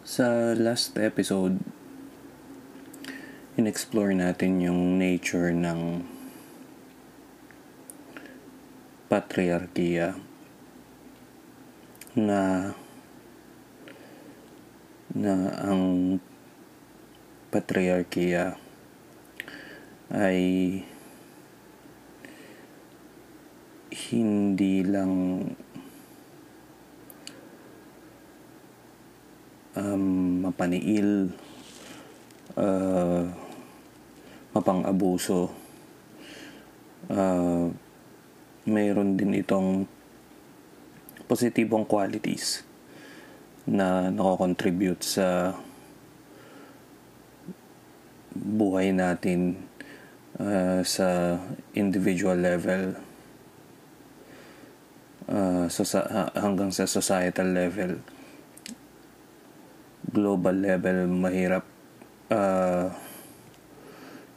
Sa last episode, in-explore natin yung nature ng patriarkiya na na ang patriarkiya ay hindi lang um, mapaniil, uh, mapang-abuso. Uh, mayroon din itong positibong qualities na nako-contribute sa buhay natin uh, sa individual level uh, so sa, hanggang sa societal level global level mahirap uh,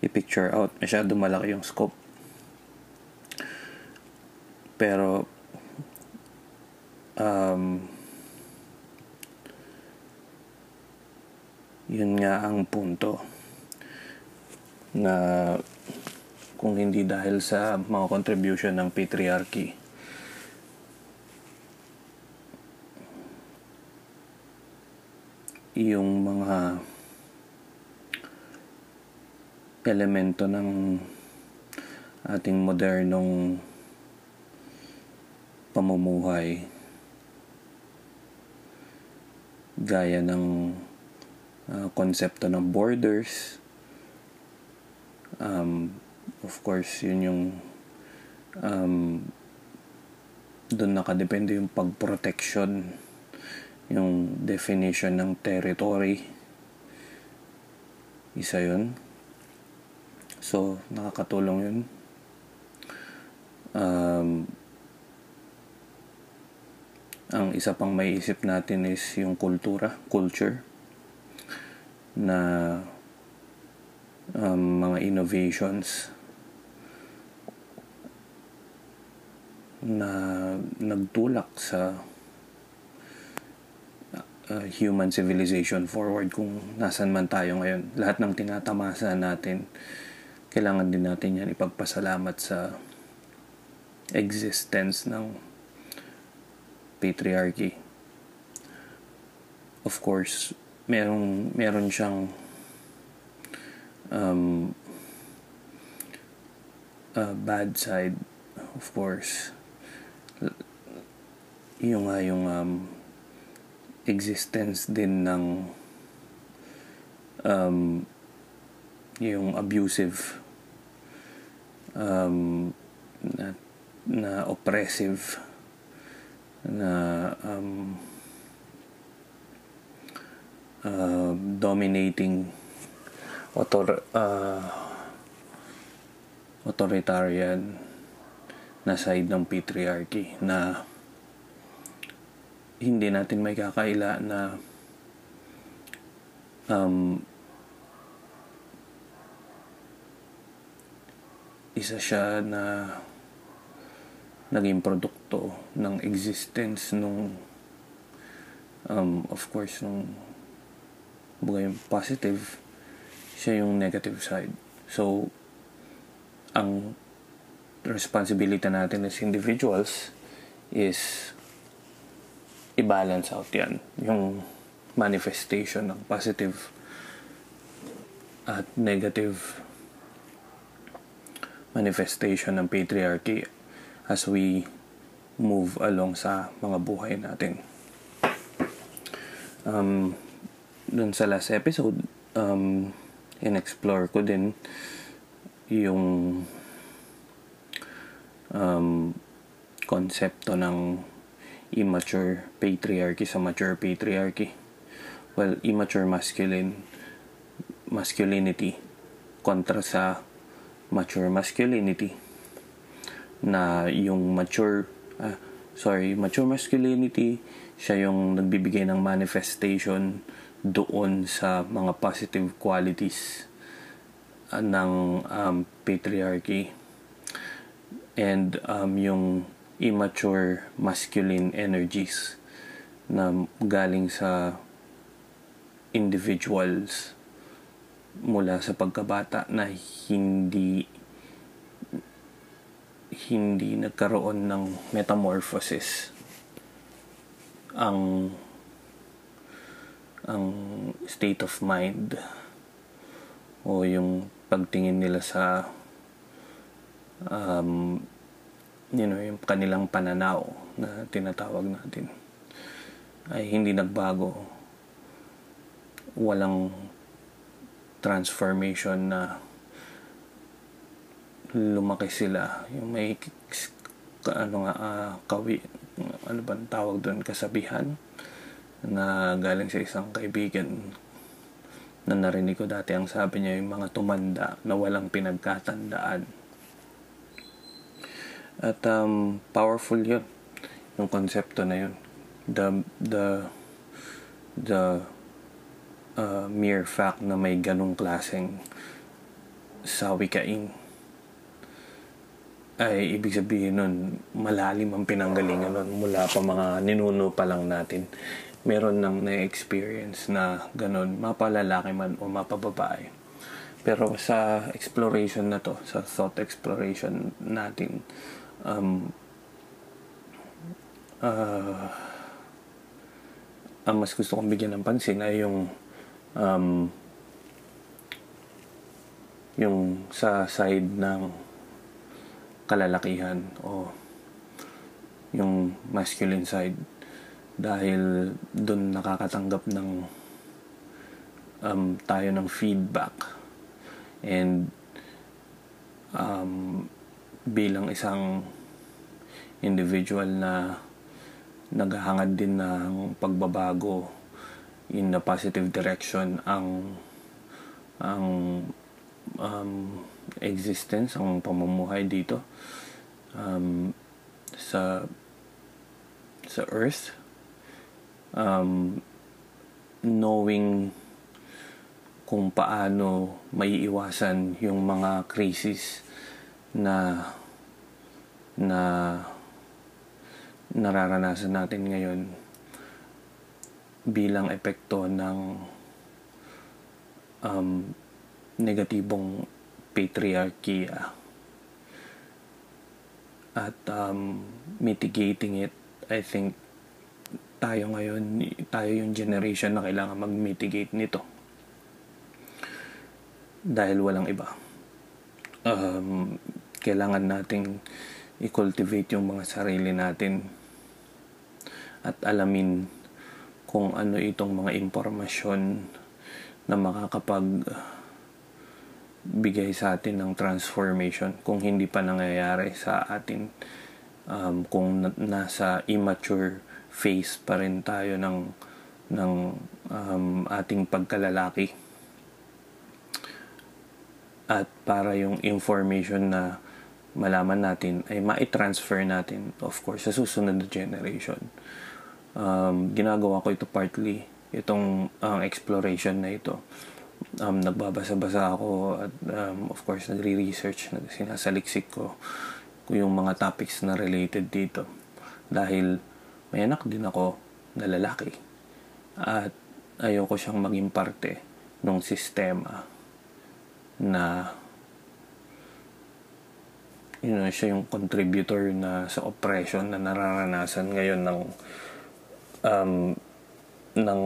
i-picture out. Masyado malaki yung scope. Pero um, yun nga ang punto na kung hindi dahil sa mga contribution ng patriarchy yung mga elemento ng ating modernong pamumuhay. Gaya ng uh, konsepto ng borders. Um, of course yun yung um, doon nakadepende yung pagprotection yung definition ng territory. Isa yun. So, nakakatulong yun. Um, ang isa pang may isip natin is yung kultura, culture, na um, mga innovations na nagtulak sa uh, human civilization forward kung nasan man tayo ngayon. Lahat ng tinatamasa natin, kailangan din natin yan ipagpasalamat sa existence ng patriarchy. Of course, meron, meron siyang um, uh, bad side, of course. Yung nga yung um, existence din ng um, yung abusive um, na, na oppressive na um, uh, dominating author, uh, authoritarian na side ng patriarchy na hindi natin may kakaila na um, isa siya na naging produkto ng existence nung um, of course nung buhay positive siya yung negative side. So ang responsibility natin as individuals is i-balance out yan. Yung manifestation ng positive at negative manifestation ng patriarchy as we move along sa mga buhay natin. Um, dun sa last episode, um, in-explore ko din yung um, konsepto ng immature patriarchy sa mature patriarchy. Well, immature masculine masculinity kontra sa mature masculinity na yung mature uh, sorry, mature masculinity siya yung nagbibigay ng manifestation doon sa mga positive qualities uh, ng um, patriarchy and um, yung immature masculine energies na galing sa individuals mula sa pagkabata na hindi hindi nagkaroon ng metamorphosis. Ang ang state of mind o yung pagtingin nila sa um, you know, yung kanilang pananaw na tinatawag natin ay hindi nagbago. Walang transformation na lumaki sila. Yung may ano nga uh, kawi ano ba tawag doon kasabihan na galing sa isang kaibigan na narinig ko dati. Ang sabi niya yung mga tumanda na walang pinagkatandaan at um, powerful yun. Yung konsepto na yun. The the the uh, mere fact na may ganong klaseng sawikain. Ay ibig sabihin nun malalim ang pinanggalingan nun mula pa mga ninuno pa lang natin. Meron nang na-experience na ganun mapalalaki man o mapababae. Pero sa exploration na to sa thought exploration natin um, uh, ang mas gusto kong bigyan ng pansin ay yung um, yung sa side ng kalalakihan o yung masculine side. Dahil doon nakakatanggap ng um, tayo ng feedback. And um, bilang isang individual na naghahangad din ng pagbabago in a positive direction ang ang um, existence, ang pamumuhay dito um, sa sa earth. Um, knowing kung paano maiiwasan yung mga crisis na na nararanasan natin ngayon bilang epekto ng um, negatibong patriarchy at um, mitigating it I think tayo ngayon tayo yung generation na kailangan mag-mitigate nito. Dahil walang iba. Um, kailangan nating i-cultivate yung mga sarili natin at alamin kung ano itong mga impormasyon na makakapag bigay sa atin ng transformation kung hindi pa nangyayari sa atin. Um, kung na, nasa immature phase pa rin tayo ng ng um, ating pagkalalaki. At para yung information na malaman natin ay ma-transfer natin of course sa susunod na generation um, ginagawa ko ito partly itong uh, exploration na ito. Um, nagbabasa-basa ako at um, of course nagre-research na sinasaliksik ko yung mga topics na related dito. Dahil may anak din ako na lalaki at ayoko siyang maging parte ng sistema na you know, siya yung contributor na sa oppression na nararanasan ngayon ng um, ng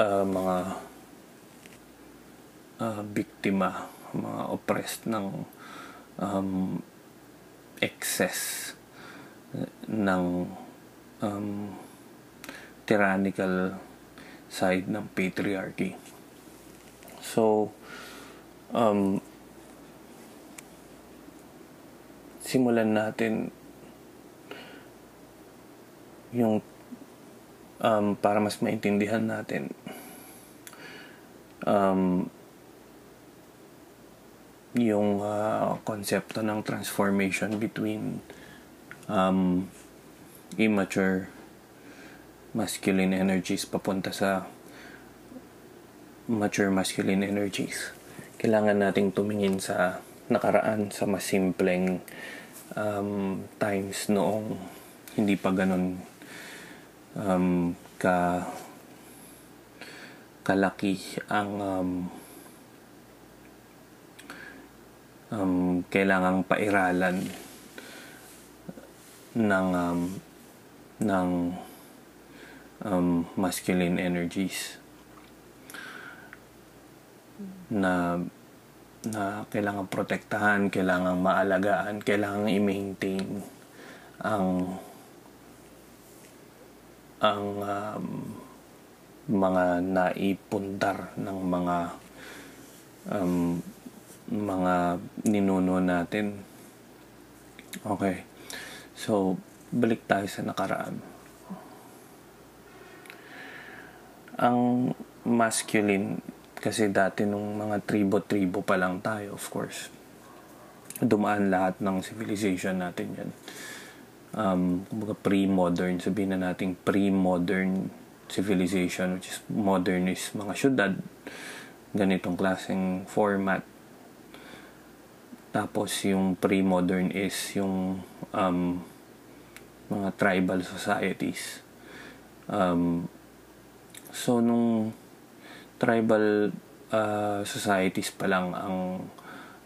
uh, mga uh, biktima, mga oppressed ng um, excess ng um, tyrannical side ng patriarchy. So, um, simulan natin yung um, para mas maintindihan natin um, yung uh, konsepto ng transformation between um, immature masculine energies papunta sa mature masculine energies. Kailangan nating tumingin sa nakaraan sa mas simpleng um, times noong hindi pa ganun um, ka kalaki ang um, um, kailangang pairalan ng um, ng um, masculine energies na na kailangan protektahan, kailangan maalagaan, kailangan i-maintain ang ang um, mga naipundar ng mga um, mga ninuno natin. Okay. So, balik tayo sa nakaraan. Ang masculine kasi dati nung mga tribo-tribo pa lang tayo, of course. Dumaan lahat ng civilization natin yan. Um, kumbaga pre-modern, sabihin na natin pre-modern civilization, which is modern mga syudad, ganitong klaseng format. Tapos yung pre-modern is yung um, mga tribal societies. Um, so nung tribal uh, societies pa lang ang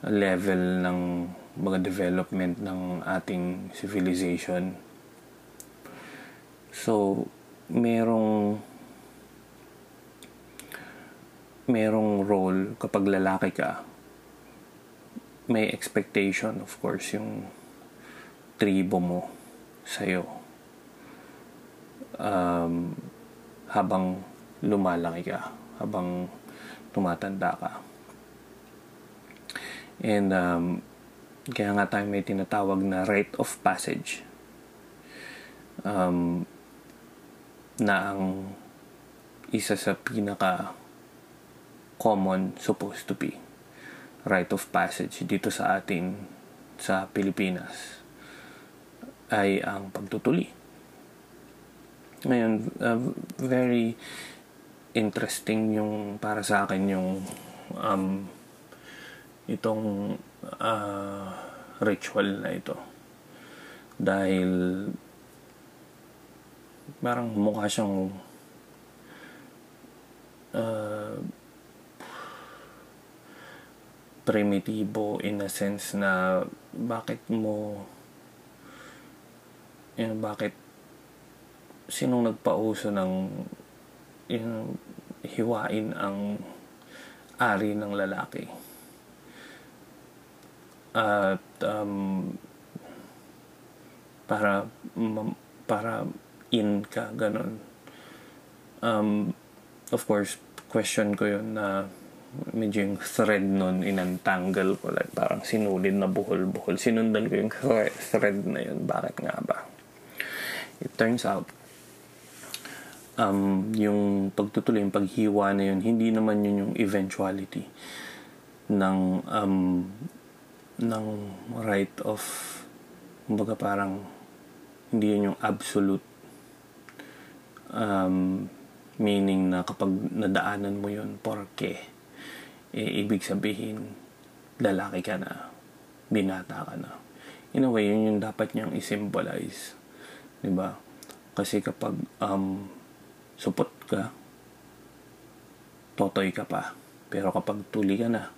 level ng mga development ng ating civilization. So, merong merong role kapag lalaki ka may expectation of course yung tribo mo sa'yo um, habang lumalaki ka habang tumatanda ka. And um, kaya nga tayo may tinatawag na rite of passage. Um, na ang isa sa pinaka common supposed to be rite of passage dito sa atin sa Pilipinas ay ang pagtutuli. Ngayon, uh, very interesting yung para sa akin yung um, itong uh, ritual na ito dahil parang mukha siyang uh, primitibo in a sense na bakit mo yun, bakit sinong nagpauso ng yung hiwain ang ari ng lalaki. At um, para para in ka ganun. Um, of course, question ko yun na medyo yung thread nun inantangle ko like parang sinulid na buhol-buhol sinundan ko yung thread na yun bakit nga ba it turns out um, yung pagtutuloy, yung paghiwa na yun, hindi naman yun yung eventuality ng um, ng right of kumbaga parang hindi yun yung absolute um, meaning na kapag nadaanan mo yun porke eh, ibig sabihin lalaki ka na binata ka na in a way yun yung dapat niyang i-symbolize di ba kasi kapag um, supot ka, totoy ka pa. Pero kapag tuli ka na,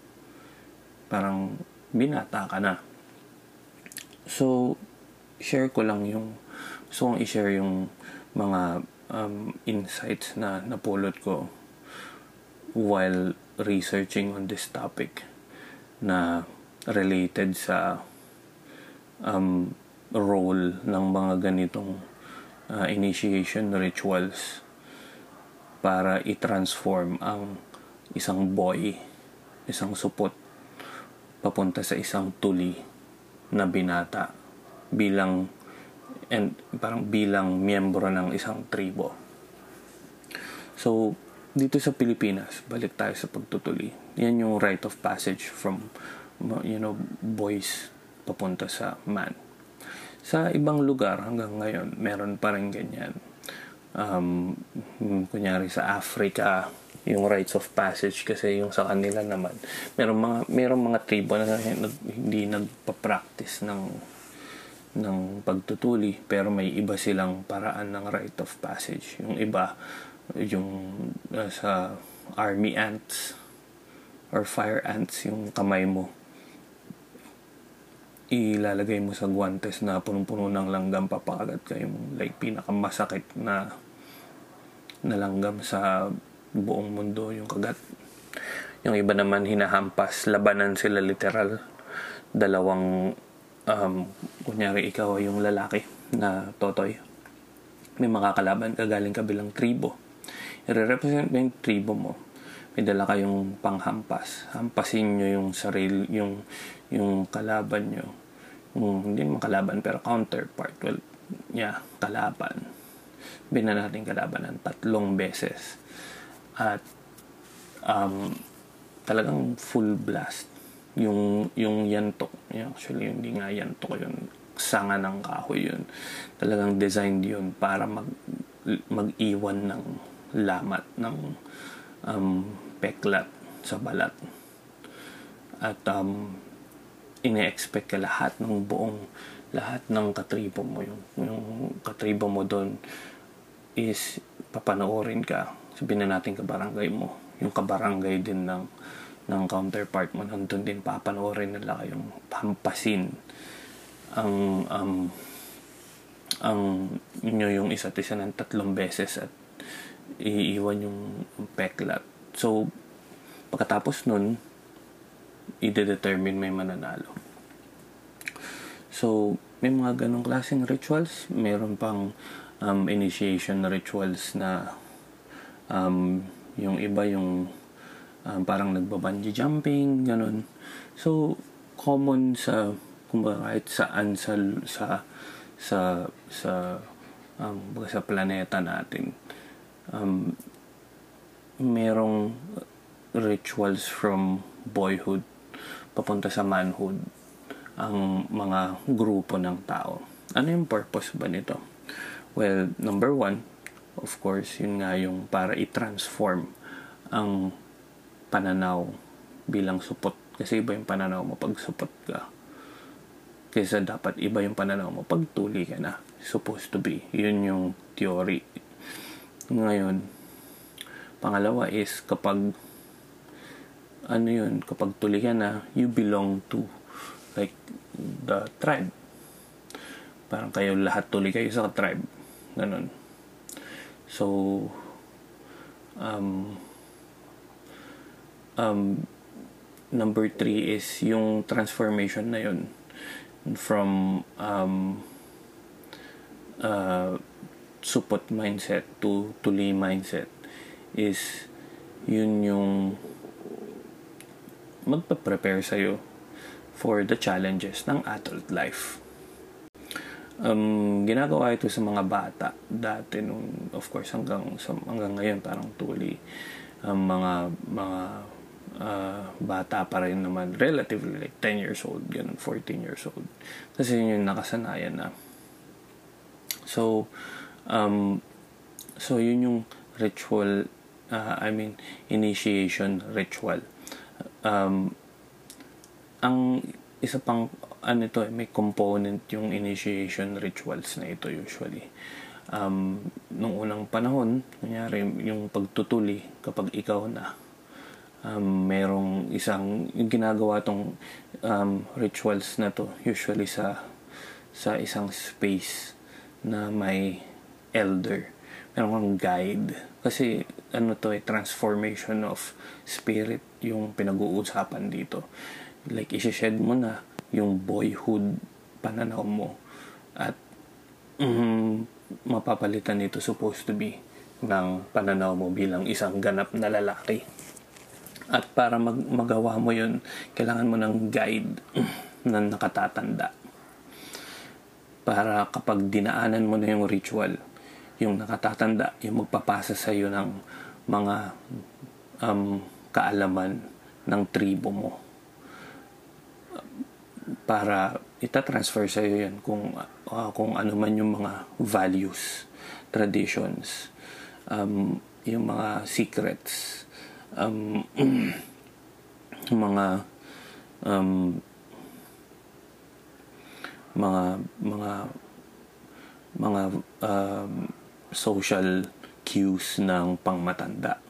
parang binata ka na. So, share ko lang yung, gusto kong i-share yung mga um, insights na napulot ko while researching on this topic na related sa um, role ng mga ganitong uh, initiation rituals para i-transform ang isang boy, isang supot, papunta sa isang tuli na binata bilang and parang bilang miyembro ng isang tribo. So, dito sa Pilipinas, balik tayo sa pagtutuli. Yan yung rite of passage from you know, boys papunta sa man. Sa ibang lugar hanggang ngayon, meron pa rin ganyan um, kunyari sa Africa, yung rites of passage kasi yung sa kanila naman meron mga meron mga tribo na hindi nagpa-practice ng ng pagtutuli pero may iba silang paraan ng rite of passage. Yung iba yung uh, sa army ants or fire ants yung kamay mo ilalagay mo sa guantes na punong-puno ng langgam papakagat kayo like pinakamasakit na na langgam sa buong mundo yung kagat. Yung iba naman hinahampas labanan sila literal. Dalawang um, kunyari ikaw yung lalaki na totoy. May makakalaban ka galing kabilang tribo. I-represent mo yung tribo mo. May dala kayong panghampas. Hampasin nyo yung sarili yung yung kalaban nyo. Yung, hindi naman kalaban pero counterpart. Well yeah kalaban. Bina natin kalaban ng tatlong beses at um, talagang full blast. Yung yung yantok actually hindi nga yantok yun. Sanga ng kahoy yun. Talagang designed yun para mag mag-iwan ng lamat ng um, peklat sa balat. At um, ine-expect ka lahat ng buong lahat ng katribo mo. Yung, yung katribo mo doon is papanoorin ka sabihin na natin kabarangay mo yung kabarangay din ng ng counterpart mo nandun din papanoorin nila kayong pampasin ang um, ang inyo yung isa't isa ng tatlong beses at iiwan yung peklat. So, pagkatapos nun, i-determine may mananalo. So, may mga ganong klaseng rituals. Meron pang um, initiation rituals na um, yung iba yung um, parang nagbabungee jumping, ganun. So, common sa kumbaga kahit saan sa sa sa sa um, sa planeta natin um, merong rituals from boyhood papunta sa manhood ang mga grupo ng tao. Ano yung purpose ba nito? Well, number one, of course, yun nga yung para i-transform ang pananaw bilang supot. Kasi iba yung pananaw mo pag supot ka. Kaysa dapat iba yung pananaw mo pag tuli ka na. Supposed to be. Yun yung theory. Ngayon, pangalawa is kapag ano yun, kapag tuli ka na, you belong to like the tribe. Parang kayo lahat tuli kayo sa tribe. Ganon. So, um, um, number three is yung transformation na yun from um, uh, support mindset to tuli mindset is yun yung magpa-prepare sa'yo for the challenges ng adult life. Um, ginagawa ito sa mga bata dati nung of course hanggang hanggang ngayon parang tuli um, mga mga uh, bata pa rin naman relatively like 10 years old ganun 14 years old. Kasi yun yung nakasanayan na. So um, so yun yung ritual uh, I mean initiation ritual. Um, ang isa pang ano ito eh, may component yung initiation rituals na ito usually. Um, nung unang panahon kunyari yung pagtutuli kapag ikaw na um, merong isang yung ginagawa tong um, rituals na to usually sa sa isang space na may elder. Meron kang guide. Kasi ano to eh transformation of spirit yung pinag-uusapan dito. Like isi-shed mo na yung boyhood pananaw mo at mm, mapapalitan nito supposed to be ng pananaw mo bilang isang ganap na lalaki at para mag magawa mo yun, kailangan mo ng guide na nakatatanda. Para kapag dinaanan mo na yung ritual, yung nakatatanda, yung magpapasa sa iyo ng mga um, kaalaman ng tribo mo. Para itatransfer sa iyo yan kung, uh, kung ano man yung mga values, traditions, um, yung mga secrets, um, mga um, mga mga mga um, social cues ng pangmatanda.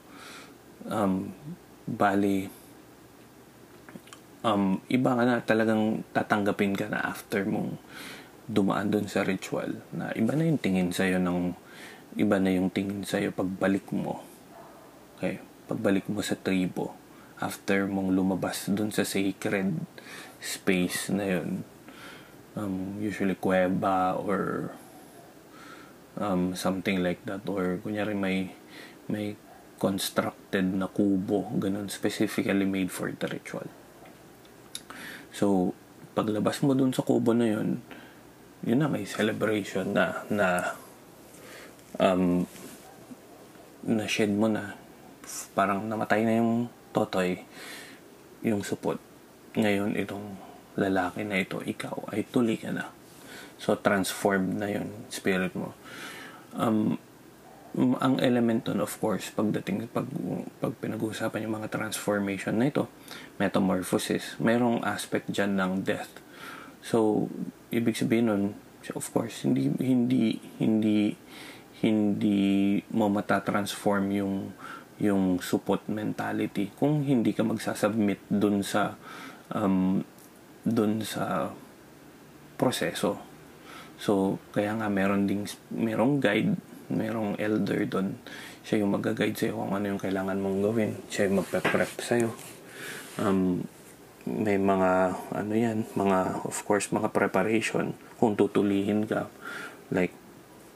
Um, bali, um, iba ka na talagang tatanggapin ka na after mong dumaan dun sa ritual na iba na yung tingin sa'yo ng iba na yung tingin sa'yo pagbalik mo. Okay? Pagbalik mo sa tribo after mong lumabas dun sa sacred space na yun. Um, usually kuweba or um, something like that. Or kunyari may may constructed na kubo ganun specifically made for the ritual so paglabas mo dun sa kubo na yun yun na may celebration na na um, na shed mo na. Parang namatay na yung totoy yung supot. Ngayon itong lalaki na ito ikaw ay tuli ka na. So transformed na yung spirit mo. Um, ang element of course pagdating pag, pag pinag-uusapan yung mga transformation na ito metamorphosis mayroong aspect dyan ng death so ibig sabihin nun, of course, hindi hindi hindi hindi mo matatransform yung yung support mentality kung hindi ka magsasubmit dun sa um, dun sa proseso. So, kaya nga meron ding merong guide, merong elder dun. Siya yung mag-guide sa'yo kung ano yung kailangan mong gawin. Siya yung magpe-prep sa'yo. Um, may mga ano yan, mga of course mga preparation kung tutulihin ka like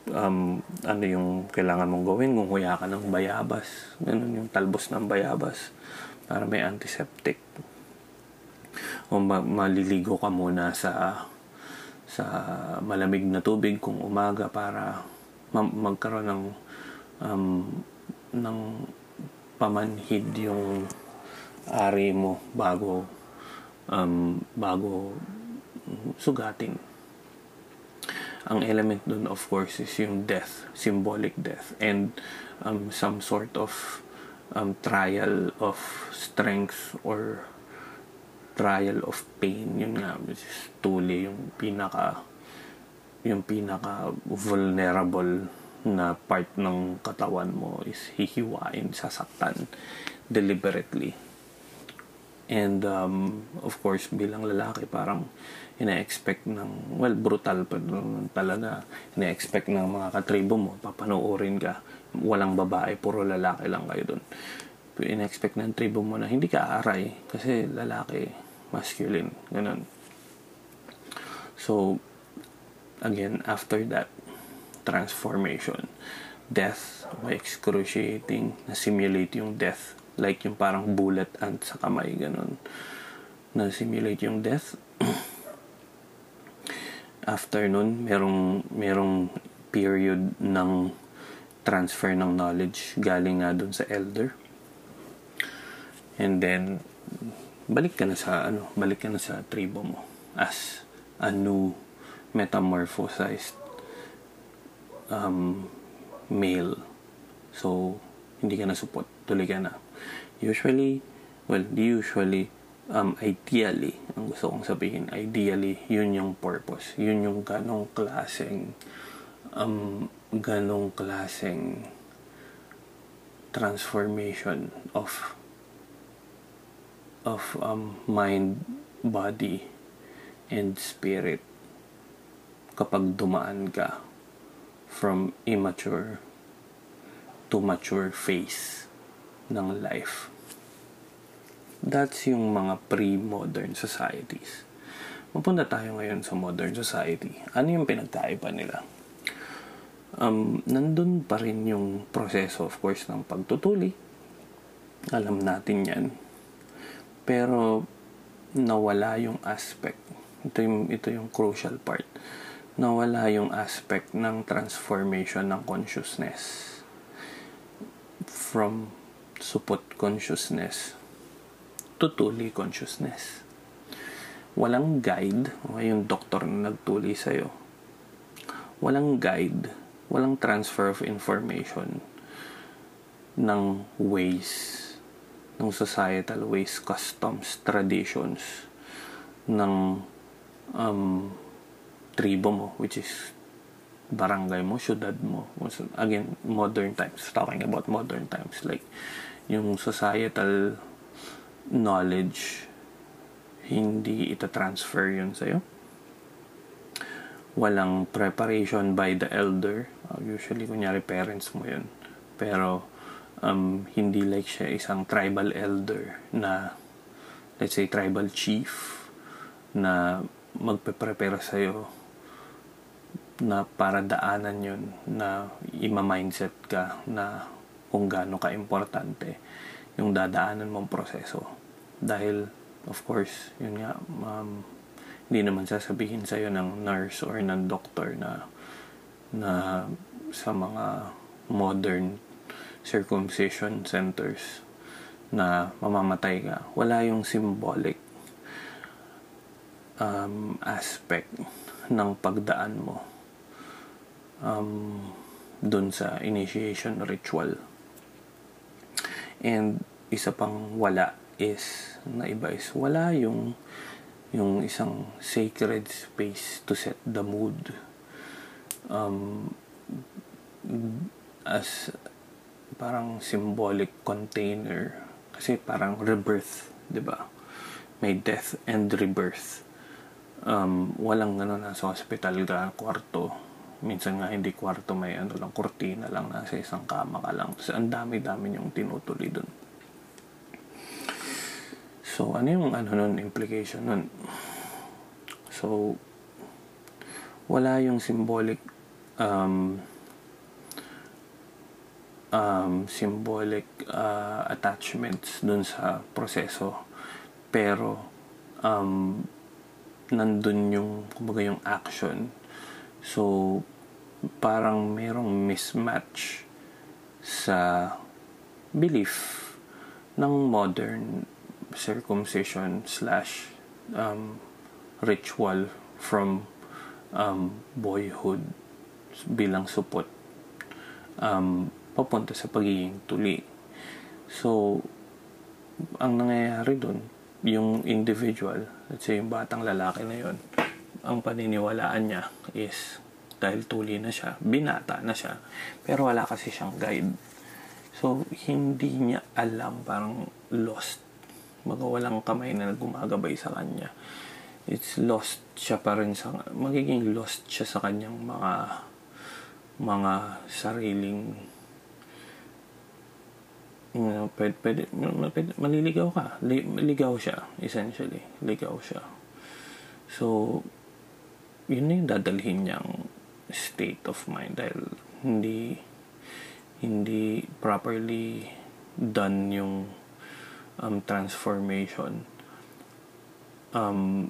um, ano yung kailangan mong gawin kung huya ka ng bayabas ganun yung talbos ng bayabas para may antiseptic o ma- maliligo ka muna sa sa malamig na tubig kung umaga para magkaroon ng um, ng pamanhid yung ari mo bago um, bago sugatin. Ang element dun of course is yung death, symbolic death and um, some sort of um, trial of strength or trial of pain yun nga which is tuli yung pinaka yung pinaka vulnerable na part ng katawan mo is hihiwain, sasaktan deliberately And um, of course, bilang lalaki, parang ina-expect ng, well, brutal pa talaga. Ina-expect ng mga katribo mo, papanoorin ka. Walang babae, puro lalaki lang kayo dun. Ina-expect ng tribo mo na hindi ka aray kasi lalaki, masculine, ganun. So, again, after that transformation, death, excruciating, na-simulate yung death. Like yung parang bullet ant sa kamay ganun. Na simulate yung death. After nun merong merong period ng transfer ng knowledge galing nga dun sa elder. And then balik ka na sa ano balik ka na sa tribo mo as a new metamorphosized um, male. So hindi ka na support tuloy ka na. Usually, well, usually, um, ideally, ang gusto kong sabihin, ideally, yun yung purpose. Yun yung ganong klaseng, um, ganong klaseng transformation of of um, mind, body, and spirit kapag dumaan ka from immature to mature phase ng life. That's yung mga pre-modern societies. Mapunta tayo ngayon sa modern society. Ano yung pinagkaiba nila? Um, nandun pa rin yung proseso, of course, ng pagtutuli. Alam natin yan. Pero, nawala yung aspect. Ito yung, ito yung crucial part. Nawala yung aspect ng transformation ng consciousness from support consciousness tutuli consciousness. Walang guide, o yung doktor na nagtuli sa'yo. Walang guide, walang transfer of information ng ways, ng societal ways, customs, traditions, ng um, tribo mo, which is barangay mo, syudad mo. Again, modern times, talking about modern times, like yung societal knowledge, hindi ita-transfer yun sa'yo. Walang preparation by the elder. Uh, usually, kunyari, parents mo yun. Pero, um, hindi like siya isang tribal elder na, let's say, tribal chief na magpe-prepare sa'yo na para daanan yun na ima-mindset ka na kung gaano ka-importante yung dadaanan mong proseso. Dahil, of course, yun nga, um, hindi naman sasabihin sa'yo ng nurse or ng doctor na na sa mga modern circumcision centers na mamamatay ka. Wala yung symbolic um, aspect ng pagdaan mo um, dun sa initiation ritual. And isa pang wala is na iba is wala yung yung isang sacred space to set the mood um, as parang symbolic container kasi parang rebirth, 'di ba? May death and rebirth. Um, walang ano na sa hospital ka, kwarto. Minsan nga hindi kwarto, may ano lang, kurtina lang, nasa isang kama ka lang. Tapos ang dami-dami yung tinutuloy dun. So, ano yung ano nun, implication nun? So, wala yung symbolic um, um, symbolic uh, attachments dun sa proseso. Pero, um, nandun yung, kumbaga yung action. So, parang merong mismatch sa belief ng modern circumcision slash um, ritual from um, boyhood bilang support um, papunta sa pagiging tuli. So, ang nangyayari dun, yung individual, let's say yung batang lalaki na yon ang paniniwalaan niya is dahil tuli na siya, binata na siya, pero wala kasi siyang guide. So, hindi niya alam, parang lost. Mga walang kamay na gumagabay sa kanya. It's lost siya pa rin sa, magiging lost siya sa kanyang mga, mga sariling you pwede, pwede, pwede, maliligaw ka. Ligaw siya, essentially. Ligaw siya. So, yun na yung dadalhin niyang state of mind dahil hindi hindi properly done yung um, transformation. Um,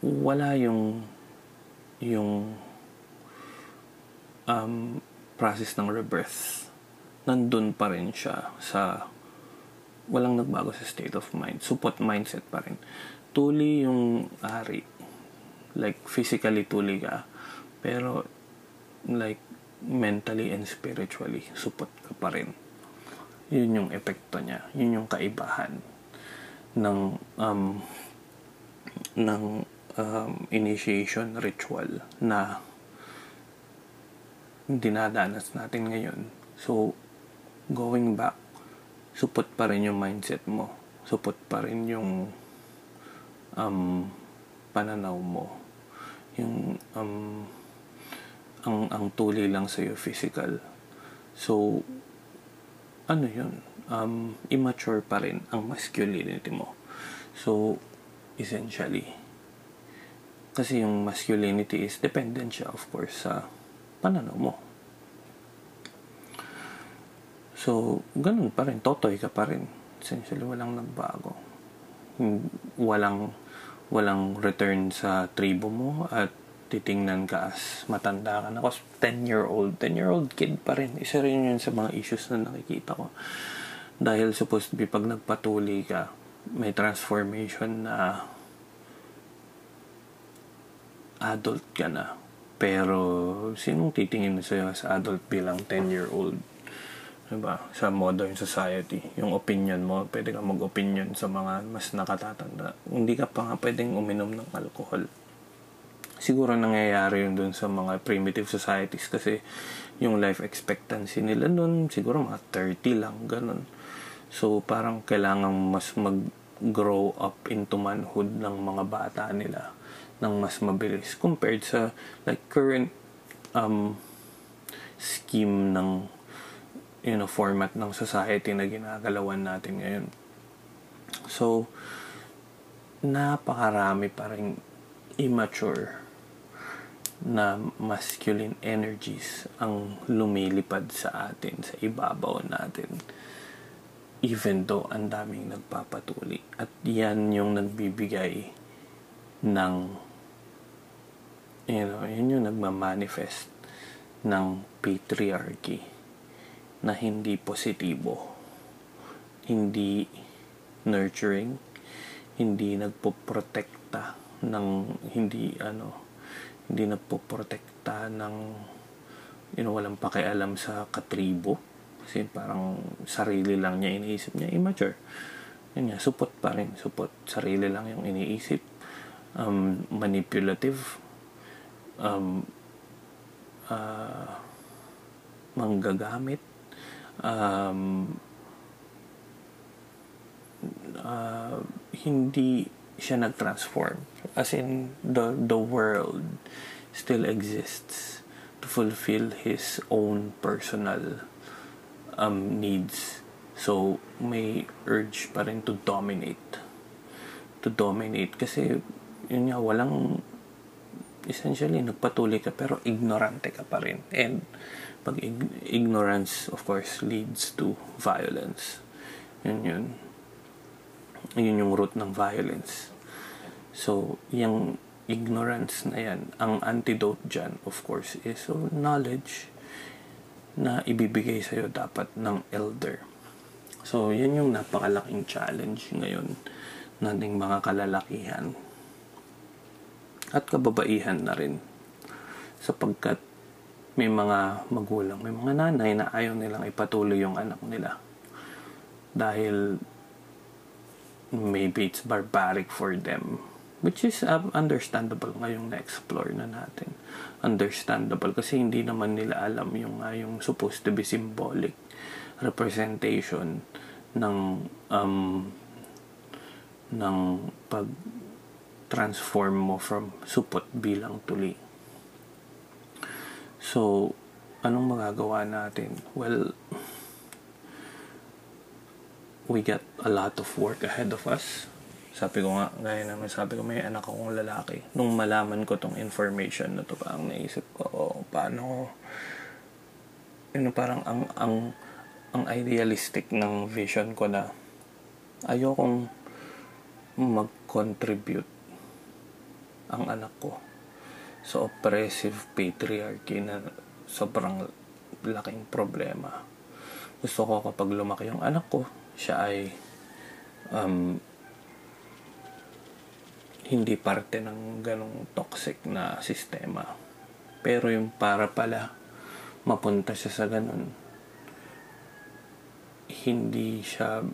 wala yung yung um, process ng rebirth. Nandun pa rin siya sa walang nagbago sa state of mind. Support mindset pa rin. Tuli yung ari like physically tuli ka pero like mentally and spiritually support ka pa rin. Yun yung epekto niya. Yun yung kaibahan ng um, ng um, initiation ritual na dinadanas natin ngayon. So going back support pa rin yung mindset mo. Support pa rin yung um, pananaw mo yung um, ang ang tuli lang sa iyo physical. So ano yun? Um, immature pa rin ang masculinity mo. So essentially kasi yung masculinity is dependent siya of course sa pananaw mo. So ganun pa rin. Totoy ka pa rin. Essentially walang nagbago. Walang walang return sa tribo mo at titingnan ka as matanda ka na. Kasi 10-year-old, 10-year-old kid pa rin. Isa rin yun sa mga issues na nakikita ko. Dahil supposed to be pag nagpatuli ka, may transformation na adult ka na. Pero, sinong titingin sa'yo sa adult bilang 10-year-old? Diba? Sa modern society. Yung opinion mo, pwede ka mag-opinion sa mga mas nakatatanda. Hindi ka pa nga pwedeng uminom ng alcohol. siguro nangyayari yun dun sa mga primitive societies kasi yung life expectancy nila nun siguro mga 30 lang ganun so parang kailangan mas mag grow up into manhood ng mga bata nila ng mas mabilis compared sa like current um, scheme ng you know format ng society na ginagalawan natin ngayon so napakarami pa rin immature na masculine energies ang lumilipad sa atin, sa ibabaw natin. Even though ang daming nagpapatuli. At yan yung nagbibigay ng you know, yun yung nagmamanifest ng patriarchy na hindi positibo, hindi nurturing, hindi nagpoprotekta ng hindi ano hindi nagpoprotekta ng you know, walang pakialam sa katribo. Kasi parang sarili lang niya iniisip niya immature. Yun nga supot pa rin. Supot sarili lang yung iniisip. Um, manipulative. Um, uh, manggagamit um, uh, hindi siya nag-transform. As in, the, the world still exists to fulfill his own personal um, needs. So, may urge pa rin to dominate. To dominate. Kasi, yun nga, walang essentially, nagpatuloy ka pero ignorante ka pa rin. And, pag ignorance, of course, leads to violence. Yun yun yun yung root ng violence. So, yung ignorance na yan, ang antidote dyan, of course, is so knowledge na ibibigay sa'yo dapat ng elder. So, yan yung napakalaking challenge ngayon nating mga kalalakihan at kababaihan na rin sapagkat may mga magulang, may mga nanay na ayaw nilang ipatuloy yung anak nila. Dahil maybe it's barbaric for them which is uh, understandable ngayong na-explore na natin. Understandable kasi hindi naman nila alam yung uh, yung supposed to be symbolic representation ng um, ng pag transform mo from supot bilang tuli so anong magagawa natin well we got a lot of work ahead of us. Sabi ko nga, gaya naman sabi ko, may anak akong lalaki. Nung malaman ko tong information na to, parang naisip ko, oh, paano, you know, parang ang, ang, ang idealistic ng vision ko na ayokong mag-contribute ang anak ko sa oppressive patriarchy na sobrang laking problema. Gusto ko kapag lumaki yung anak ko, siya ay um, hindi parte ng ganong toxic na sistema. Pero yung para pala mapunta siya sa ganun, hindi siya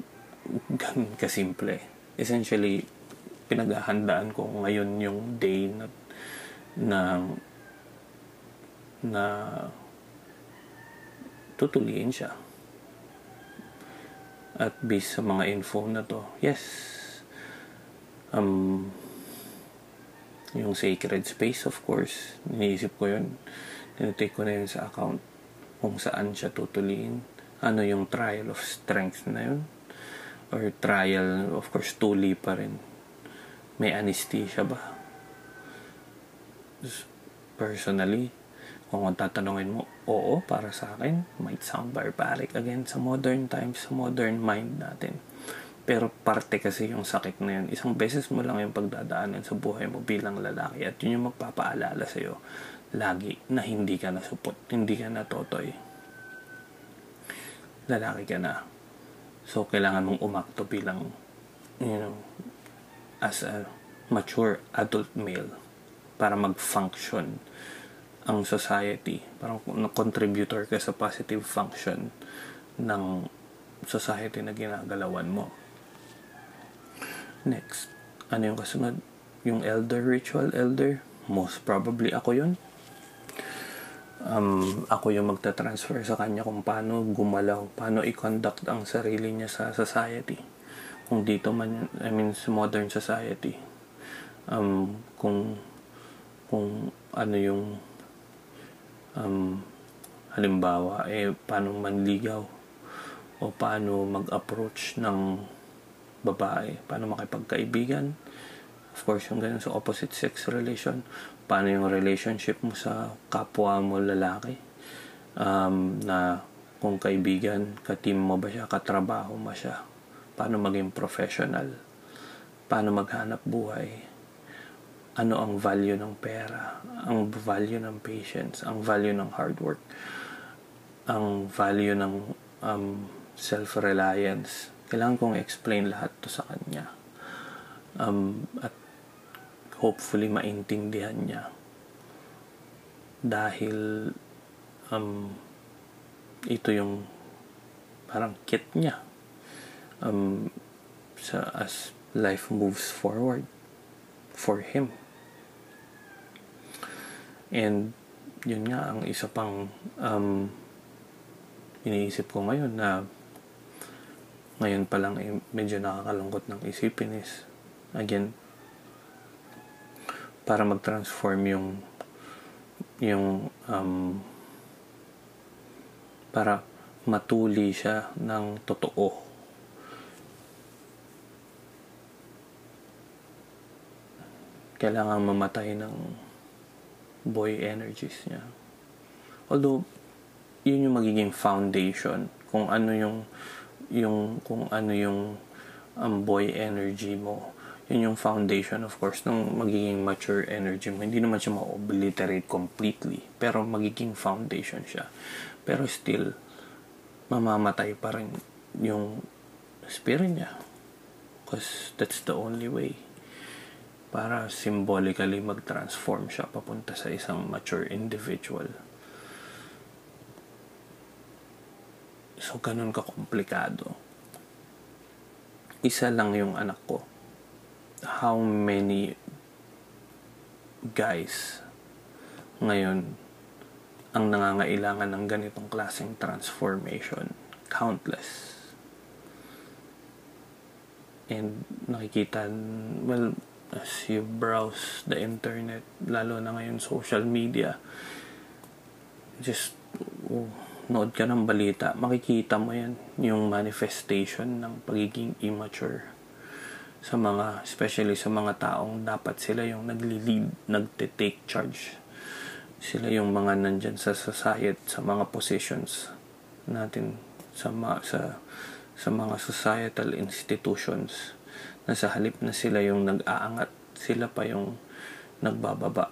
ganun kasimple. Essentially, pinaghahandaan ko ngayon yung day na na na tutuliin siya at based sa mga info na to, yes, um, yung sacred space, of course, iniisip ko yun. Tinitake ko na yun sa account kung saan siya tutuliin. Ano yung trial of strength na yun. Or trial, of course, tuli pa rin. May anesthesia ba? Personally, kung tatanungin mo, oo, para sa akin, might sound barbaric again sa modern times, sa modern mind natin. Pero parte kasi yung sakit na yun. Isang beses mo lang yung pagdadaanan sa buhay mo bilang lalaki at yun yung magpapaalala sa'yo lagi na hindi ka nasupot, hindi ka natotoy. Lalaki ka na. So, kailangan mong umakto bilang, you know, as a mature adult male para mag-function ang society. Parang contributor ka sa positive function ng society na ginagalawan mo. Next, ano yung kasunod? Yung elder ritual, elder. most probably ako yun. Um, ako yung magta-transfer sa kanya kung paano gumalaw, paano i-conduct ang sarili niya sa society. Kung dito man, I mean, modern society. Um, kung, kung ano yung, um, halimbawa, eh, paano manligaw? O paano mag-approach ng babae, paano makipagkaibigan, of course, yung ganun sa opposite sex relation, paano yung relationship mo sa kapwa mo lalaki, um, na kung kaibigan, ka-team mo ba siya, katrabaho mo siya, paano maging professional, paano maghanap buhay, ano ang value ng pera, ang value ng patience, ang value ng hard work, ang value ng um, self-reliance. Kailangan kong explain lahat to sa kanya. Um, at hopefully maintindihan niya. Dahil um, ito yung parang kit niya um, sa as life moves forward for him. And yun nga ang isa pang um, iniisip ko ngayon na ngayon pa lang eh, medyo nakakalungkot ng isipin is again para mag-transform yung yung um, para matuli siya ng totoo. Kailangan mamatay ng boy energies niya. Although yun yung magiging foundation kung ano yung yung kung ano yung um, boy energy mo. Yun yung foundation of course ng magiging mature energy mo. Hindi naman siya ma-obliterate completely pero magiging foundation siya. Pero still mamamatay pa rin yung spirit niya. Because that's the only way para symbolically mag-transform siya papunta sa isang mature individual So, ganun ka-komplikado. Isa lang yung anak ko. How many guys ngayon ang nangangailangan ng ganitong klaseng transformation? Countless. And nakikita, well, as you browse the internet, lalo na ngayon social media, just, oh, nood ka ng balita, makikita mo yan, yung manifestation ng pagiging immature sa mga, especially sa mga taong dapat sila yung nagli-lead, nagte-take charge. Sila yung mga nandyan sa society, sa mga positions natin sa, ma, sa, sa mga societal institutions na sa halip na sila yung nag-aangat, sila pa yung nagbababa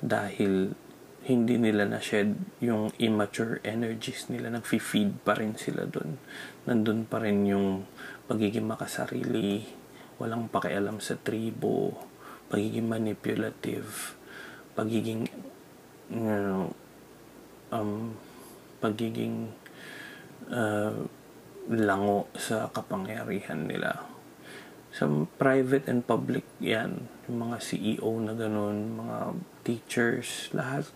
dahil hindi nila na-shed yung immature energies nila. Nag-feed pa rin sila dun. Nandun pa rin yung pagiging makasarili, walang pakialam sa tribo, pagiging manipulative, pagiging you know, um, pagiging uh, lango sa kapangyarihan nila. Sa private and public yan, yung mga CEO na ganun, mga teachers, lahat.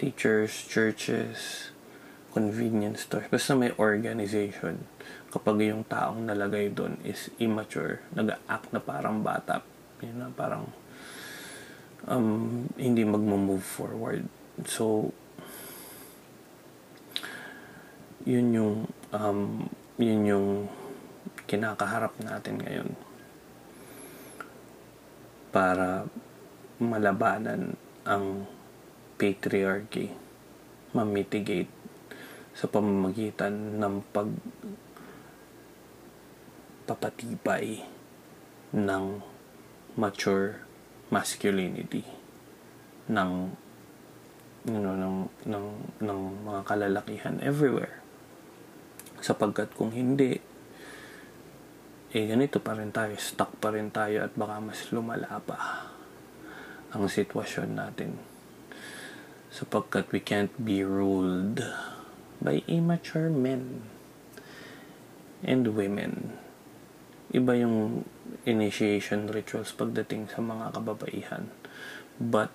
Teachers, churches, convenience stores, basta may organization, kapag yung taong nalagay doon is immature, nag-act na parang bata, yun na parang um, hindi mag-move forward. So, yun yung um, yun yung kinakaharap natin ngayon para malabanan ang patriarchy ma-mitigate sa pamamagitan ng pag papatibay ng mature masculinity ng you know, ng, ng, ng mga kalalakihan everywhere. Sapagkat kung hindi eh ganito pa rin tayo stuck pa rin tayo at baka mas lumala pa ang sitwasyon natin sapagkat we can't be ruled by immature men and women. Iba yung initiation rituals pagdating sa mga kababaihan. But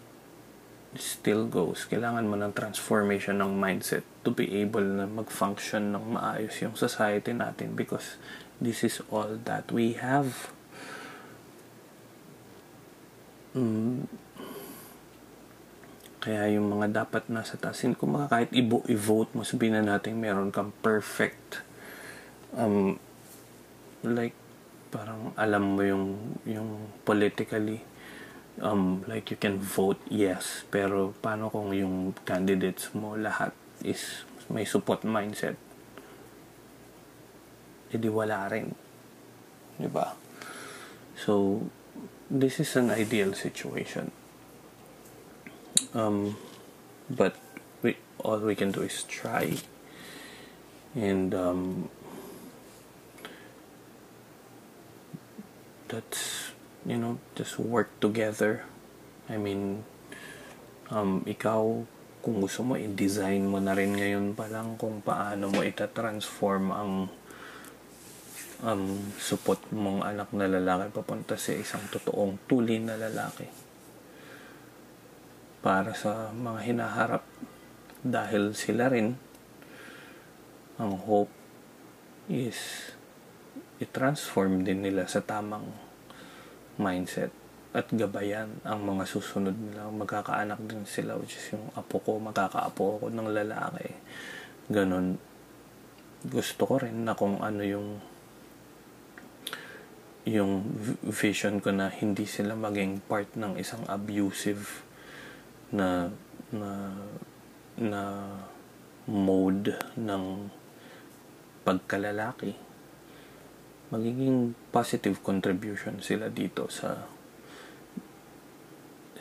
still goes. Kailangan mo ng transformation ng mindset to be able na mag-function ng maayos yung society natin because this is all that we have. Mm. Kaya yung mga dapat nasa tasin, kung mga kahit i-vote mo, sabihin na natin meron kang perfect um, like parang alam mo yung yung politically um, like you can vote yes pero paano kung yung candidates mo lahat is may support mindset edi wala rin. Di ba? So this is an ideal situation. Um, but we all we can do is try. And um, that's you know just work together. I mean um, ikaw kung gusto mo i-design mo na rin ngayon pa lang kung paano mo ita-transform ang um, support mong anak na lalaki papunta sa isang totoong tulin na lalaki para sa mga hinaharap. Dahil sila rin ang hope is i-transform din nila sa tamang mindset at gabayan ang mga susunod nila. Magkakaanak din sila which is yung apo ko magkakaapo ako ng lalaki. Ganun gusto ko rin na kung ano yung yung vision ko na hindi sila maging part ng isang abusive na na na mode ng pagkalalaki. Magiging positive contribution sila dito sa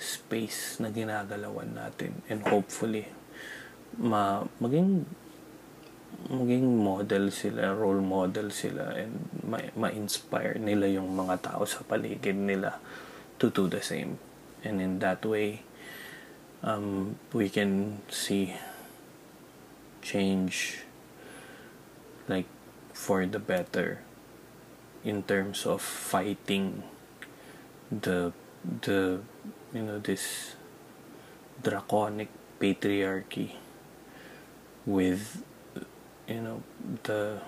space na ginagalawan natin. And hopefully ma maging maging model sila, role model sila and ma- ma-inspire nila yung mga tao sa paligid nila to do the same. And in that way, um, we can see change like for the better in terms of fighting the the you know this draconic patriarchy with you know the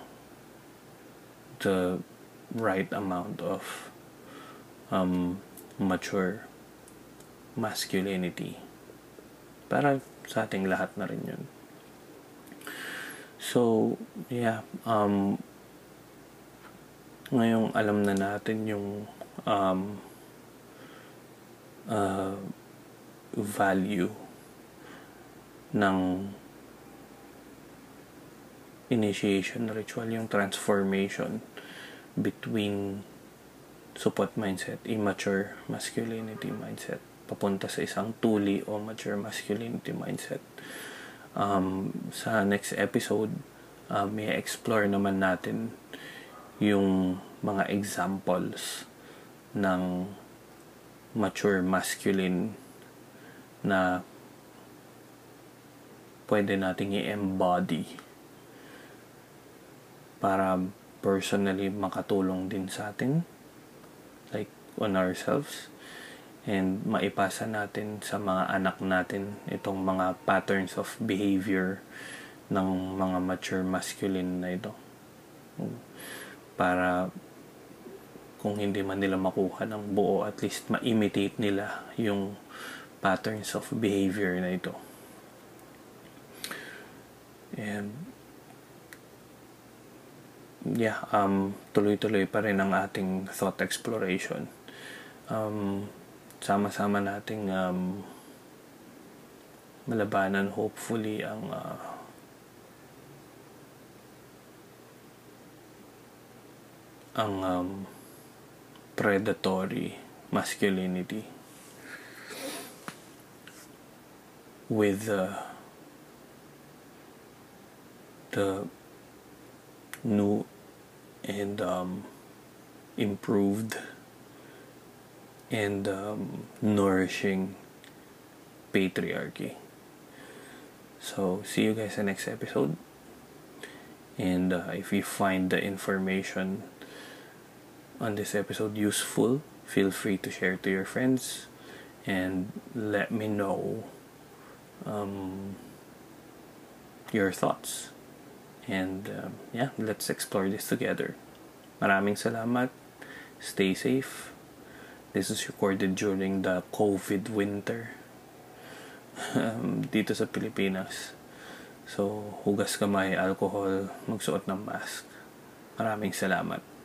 the right amount of um, mature masculinity. Para sa ating lahat na rin yun. So yeah um ngayong alam na natin yung um, uh, value ng initiation ritual, yung transformation between support mindset, immature masculinity mindset, papunta sa isang tuli o mature masculinity mindset. Um, sa next episode, uh, may explore naman natin yung mga examples ng mature masculine na pwede nating i-embody para personally makatulong din sa atin like on ourselves and maipasa natin sa mga anak natin itong mga patterns of behavior ng mga mature masculine na ito para kung hindi man nila makuha ng buo, at least ma-imitate nila yung patterns of behavior na ito. And yeah, um, tuloy-tuloy pa rin ang ating thought exploration. Um, sama-sama nating um, malabanan hopefully ang uh, ang um, predatory masculinity with uh, the new and um, improved and um, nourishing patriarchy. So, see you guys in the next episode. And uh, if you find the information on this episode useful, feel free to share to your friends and let me know um, your thoughts. And um, yeah, let's explore this together. Maraming salamat. Stay safe. This is recorded during the COVID winter um, dito sa Pilipinas. So, hugas kamay, alcohol, magsuot ng mask. Maraming salamat.